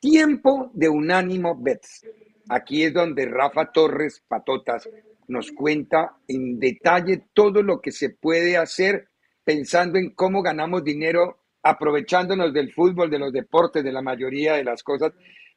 Tiempo de unánimo bets. Aquí es donde Rafa Torres Patotas nos cuenta en detalle todo lo que se puede hacer pensando en cómo ganamos dinero aprovechándonos del fútbol, de los deportes, de la mayoría de las cosas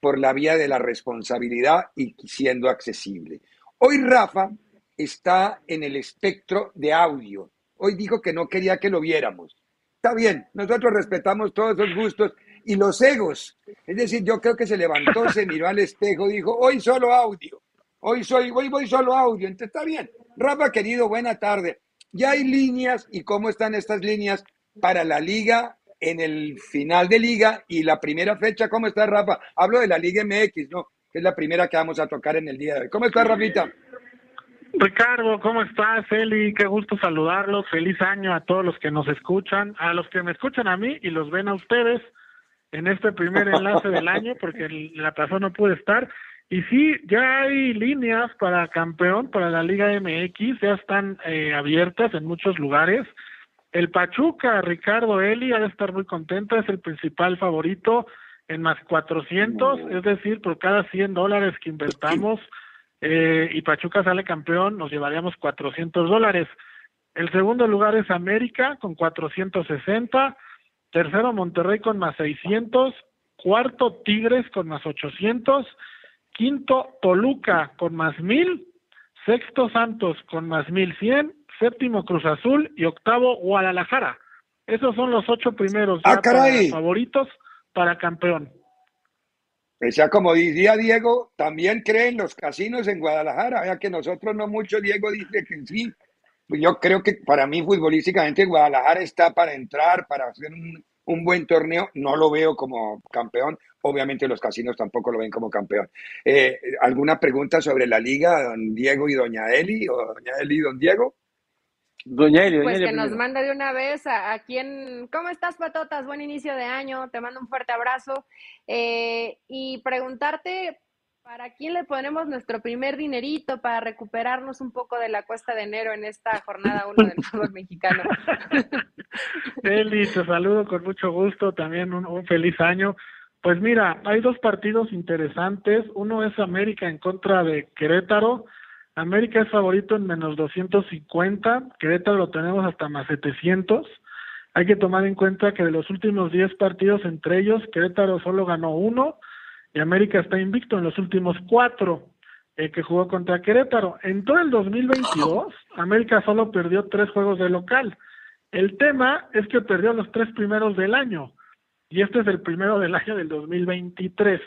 por la vía de la responsabilidad y siendo accesible. Hoy Rafa está en el espectro de audio. Hoy dijo que no quería que lo viéramos. Está bien, nosotros respetamos todos esos gustos y los egos. Es decir, yo creo que se levantó, se miró al espejo, dijo, hoy solo audio, hoy soy, hoy voy solo audio. Entonces está bien. Rafa, querido, buena tarde. Ya hay líneas y cómo están estas líneas para la liga en el final de liga y la primera fecha. ¿Cómo está Rafa? Hablo de la Liga MX, ¿no? Que es la primera que vamos a tocar en el día de hoy. ¿Cómo está Rafita? Ricardo, ¿cómo estás, Eli? Qué gusto saludarlos. Feliz año a todos los que nos escuchan, a los que me escuchan a mí y los ven a ustedes en este primer enlace del año, porque la pasada no pude estar. Y sí, ya hay líneas para campeón, para la Liga MX, ya están eh, abiertas en muchos lugares. El Pachuca, Ricardo Eli, ha de estar muy contento, es el principal favorito en más 400, es decir, por cada 100 dólares que invertamos eh, y Pachuca sale campeón, nos llevaríamos 400 dólares. El segundo lugar es América con 460, tercero Monterrey con más 600, cuarto Tigres con más 800, quinto Toluca con más 1000, sexto Santos con más 1100, séptimo Cruz Azul y octavo Guadalajara. Esos son los ocho primeros ah, favoritos para campeón. Pues ya como decía Diego, también creen los casinos en Guadalajara, ya que nosotros no mucho, Diego dice que sí. Pues yo creo que para mí futbolísticamente Guadalajara está para entrar, para hacer un, un buen torneo, no lo veo como campeón, obviamente los casinos tampoco lo ven como campeón. Eh, ¿Alguna pregunta sobre la liga, don Diego y doña Eli, o doña Eli y don Diego? Doña Eli, Pues que nos manda de una vez a, quien, ¿cómo estás, Patotas? Buen inicio de año, te mando un fuerte abrazo. Eh, y preguntarte, ¿para quién le ponemos nuestro primer dinerito para recuperarnos un poco de la cuesta de enero en esta jornada 1 del fútbol mexicano? Eli, te saludo con mucho gusto, también un feliz año. Pues mira, hay dos partidos interesantes. Uno es América en contra de Querétaro América es favorito en menos 250, Querétaro lo tenemos hasta más 700. Hay que tomar en cuenta que de los últimos 10 partidos entre ellos, Querétaro solo ganó uno y América está invicto en los últimos cuatro eh, que jugó contra Querétaro. En todo el 2022, América solo perdió tres juegos de local. El tema es que perdió los tres primeros del año y este es el primero del año del 2023.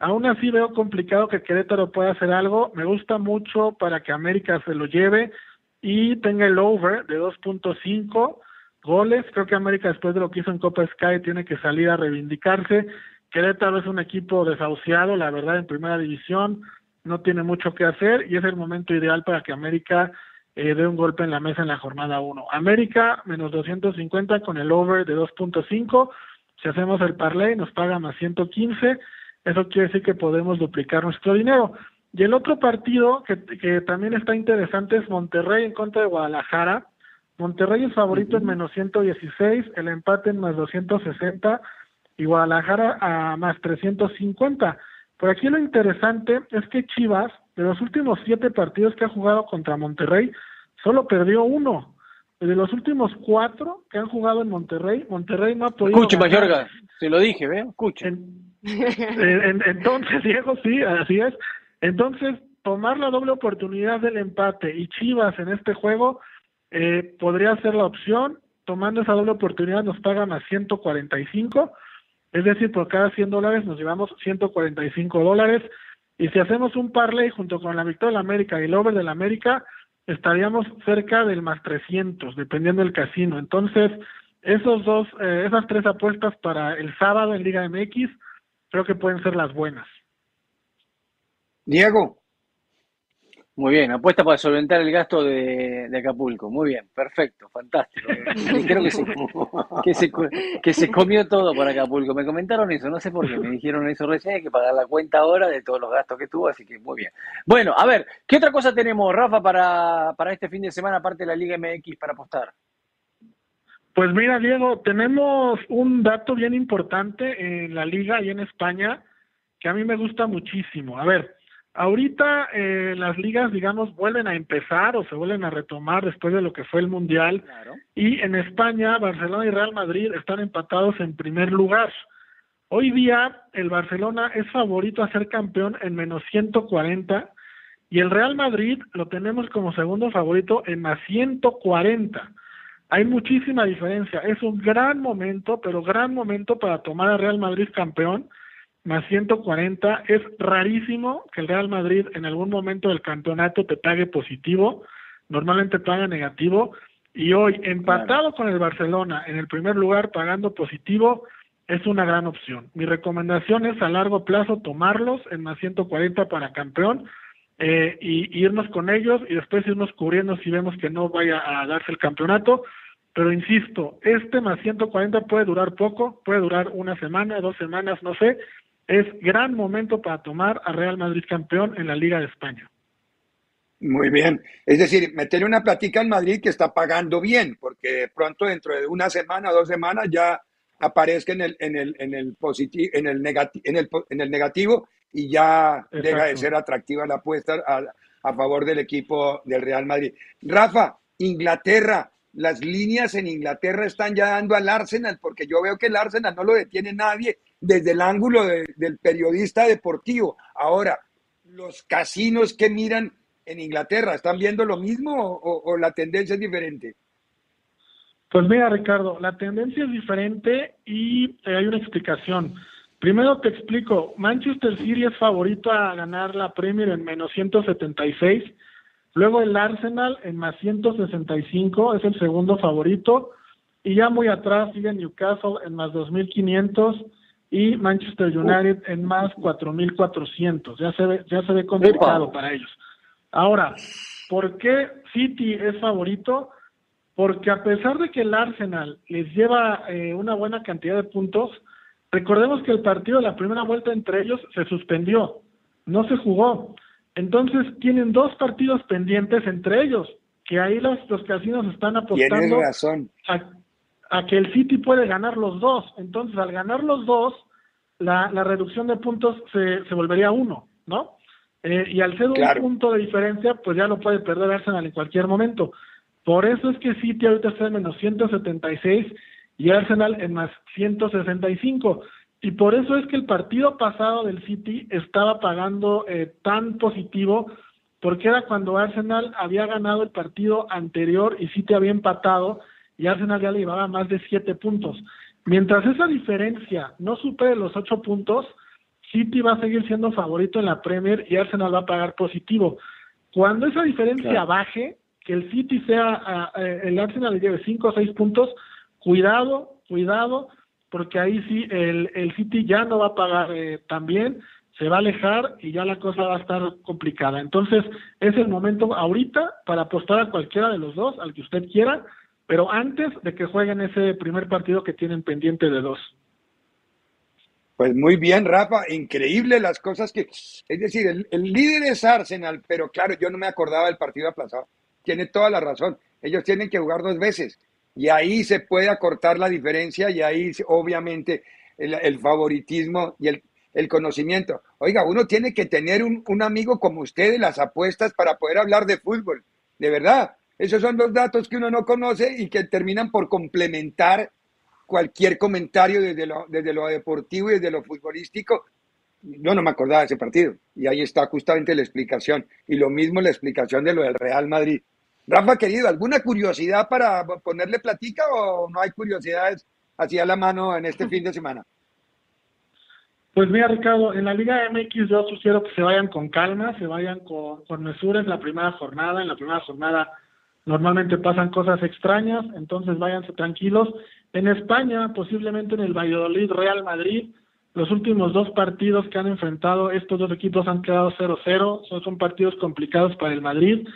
Aún así veo complicado que Querétaro pueda hacer algo. Me gusta mucho para que América se lo lleve y tenga el over de 2.5 goles. Creo que América después de lo que hizo en Copa Sky tiene que salir a reivindicarse. Querétaro es un equipo desahuciado, la verdad, en primera división. No tiene mucho que hacer y es el momento ideal para que América eh, dé un golpe en la mesa en la jornada 1. América menos 250 con el over de 2.5. Si hacemos el parlay nos paga más 115 eso quiere decir que podemos duplicar nuestro dinero. Y el otro partido que, que también está interesante es Monterrey en contra de Guadalajara. Monterrey es favorito en menos 116, el empate en más 260 y Guadalajara a más 350. Por aquí lo interesante es que Chivas, de los últimos siete partidos que ha jugado contra Monterrey, solo perdió uno. De los últimos cuatro que han jugado en Monterrey, Monterrey no ha podido. Escuche, Mayorga, se lo dije, ¿ven? Escuche. entonces, Diego, sí, así es. Entonces, tomar la doble oportunidad del empate y Chivas en este juego eh, podría ser la opción. Tomando esa doble oportunidad nos pagan a 145, es decir, por cada 100 dólares nos llevamos 145 dólares. Y si hacemos un parlay junto con la victoria del América y el over del América, estaríamos cerca del más 300, dependiendo del casino. Entonces, esos dos, eh, esas tres apuestas para el sábado en Liga MX creo que pueden ser las buenas. Diego. Muy bien, apuesta para solventar el gasto de, Acapulco. Muy bien, perfecto, fantástico. Creo que se, que, se, que se comió todo por Acapulco. Me comentaron eso, no sé por qué, me dijeron eso recién, hay que pagar la cuenta ahora de todos los gastos que tuvo, así que muy bien. Bueno, a ver, ¿qué otra cosa tenemos, Rafa, para, para este fin de semana, aparte de la Liga MX, para apostar? Pues mira, Diego, tenemos un dato bien importante en la liga y en España que a mí me gusta muchísimo. A ver, ahorita eh, las ligas, digamos, vuelven a empezar o se vuelven a retomar después de lo que fue el Mundial. Y en España, Barcelona y Real Madrid están empatados en primer lugar. Hoy día el Barcelona es favorito a ser campeón en menos 140 y el Real Madrid lo tenemos como segundo favorito en más 140. Hay muchísima diferencia. Es un gran momento, pero gran momento para tomar al Real Madrid campeón, más 140. Es rarísimo que el Real Madrid en algún momento del campeonato te pague positivo, normalmente paga negativo. Y hoy, empatado con el Barcelona en el primer lugar, pagando positivo, es una gran opción. Mi recomendación es a largo plazo tomarlos en más 140 para campeón eh, y, y irnos con ellos y después irnos cubriendo si vemos que no vaya a darse el campeonato pero insisto, este más 140 puede durar poco, puede durar una semana, dos semanas, no sé. Es gran momento para tomar a Real Madrid campeón en la Liga de España. Muy bien. Es decir, meterle una platica en Madrid que está pagando bien, porque pronto dentro de una semana, dos semanas ya aparezca en el, en el, en el positivo, en el negativo, en el, en el negativo y ya deja de ser atractiva la apuesta a, a favor del equipo del Real Madrid. Rafa, Inglaterra, las líneas en Inglaterra están ya dando al Arsenal, porque yo veo que el Arsenal no lo detiene nadie desde el ángulo del periodista deportivo. Ahora, los casinos que miran en Inglaterra, ¿están viendo lo mismo o, la tendencia es diferente? Pues mira, Ricardo, la tendencia es diferente y eh, hay una explicación. Primero te explico, Manchester City es favorito a ganar la Premier en menos 176 Luego el Arsenal en más 165 es el segundo favorito. Y ya muy atrás sigue Newcastle en más 2.500 y Manchester United en más 4.400. Ya se ve, ya se ve complicado para ellos. Ahora, ¿por qué City es favorito? Porque a pesar de que el Arsenal les lleva eh, una buena cantidad de puntos, recordemos que el partido de la primera vuelta entre ellos se suspendió, no se jugó. Entonces tienen dos partidos pendientes entre ellos, que ahí los, los casinos están apostando A, que el City puede ganar los dos. Entonces al ganar los dos, la, la reducción de puntos se, se volvería uno, ¿no? Eh, y al ser un punto de diferencia, pues ya lo puede perder Arsenal en cualquier momento. Por eso es que City ahorita está en menos 176 y Arsenal en más 165. Y por eso es que el partido pasado del City estaba pagando eh, tan positivo, porque era cuando Arsenal había ganado el partido anterior y City había empatado y Arsenal ya le llevaba más de siete puntos. Mientras esa diferencia no supere los ocho puntos, City va a seguir siendo favorito en la Premier y Arsenal va a pagar positivo. Cuando esa diferencia baje, que el City sea, el Arsenal le lleve cinco o seis puntos, cuidado, cuidado, porque ahí sí el, el City ya no va a pagar eh, tan bien, se va a alejar y ya la cosa va a estar complicada. Entonces, es el momento ahorita para apostar a cualquiera de los dos, al que usted quiera, pero antes de que jueguen ese primer partido que tienen pendiente de dos. Pues muy bien, Rafa, increíble las cosas que, es decir, el, líder es Arsenal, pero claro, yo no me acordaba del partido aplazado. Tiene toda la razón. Ellos tienen que jugar dos veces y ahí se puede acortar la diferencia y ahí obviamente el, favoritismo y el, conocimiento. Oiga, uno tiene que tener un, un amigo como usted en las apuestas para poder hablar de fútbol, de verdad. Esos son los datos que uno no conoce y que terminan por complementar cualquier comentario desde lo, desde lo deportivo y desde lo futbolístico. Yo no me acordaba de ese partido y ahí está justamente la explicación. Y lo mismo la explicación de lo del Real Madrid. Rafa, querido, ¿alguna curiosidad para ponerle platica o no hay curiosidades así a la mano en este fin de semana? Pues mira, Ricardo, en la Liga MX yo sugiero que se vayan con calma, se vayan con, con mesura en la primera jornada. En la primera jornada normalmente pasan cosas extrañas, entonces váyanse tranquilos. En España, posiblemente en el Valladolid Real Madrid, los últimos dos partidos que han enfrentado estos dos equipos han quedado 0-0, son, partidos complicados para el Madrid.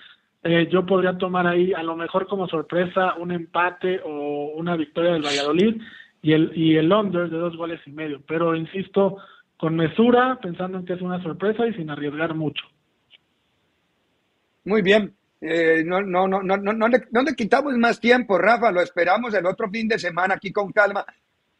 Eh, yo podría tomar ahí a lo mejor como sorpresa un empate o una victoria del Valladolid y el, y el de dos goles y medio. Pero insisto, con mesura, pensando en que es una sorpresa y sin arriesgar mucho. Muy bien. Eh, no, no, no, no, no, le, no le quitamos más tiempo, Rafa, lo esperamos el otro fin de semana aquí con calma.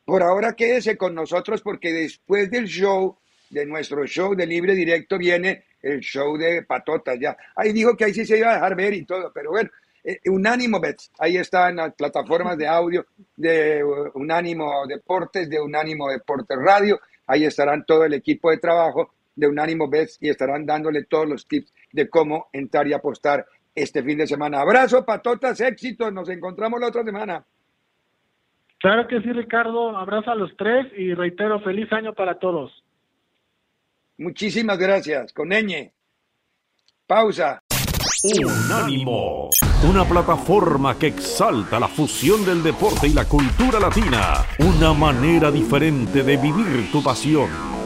Por ahora quédese con nosotros porque después del show, de nuestro show de libre directo, viene el show de patotas ya. Ahí dijo que ahí sí se iba a dejar ver y todo, pero bueno, eh, Unánimo Bets, ahí están las plataformas de audio de Unánimo Deportes, de Unánimo Deportes Radio, ahí estarán todo el equipo de trabajo de Unánimo Bets y estarán dándole todos los tips de cómo entrar y apostar este fin de semana. Abrazo, patotas, éxitos, nos encontramos la otra semana. Claro que sí, Ricardo, abrazo a los tres y reitero, feliz año para todos. Muchísimas gracias, con ñ. Pausa. Unánimo, una plataforma que exalta la fusión del deporte y la cultura latina, una manera diferente de vivir tu pasión.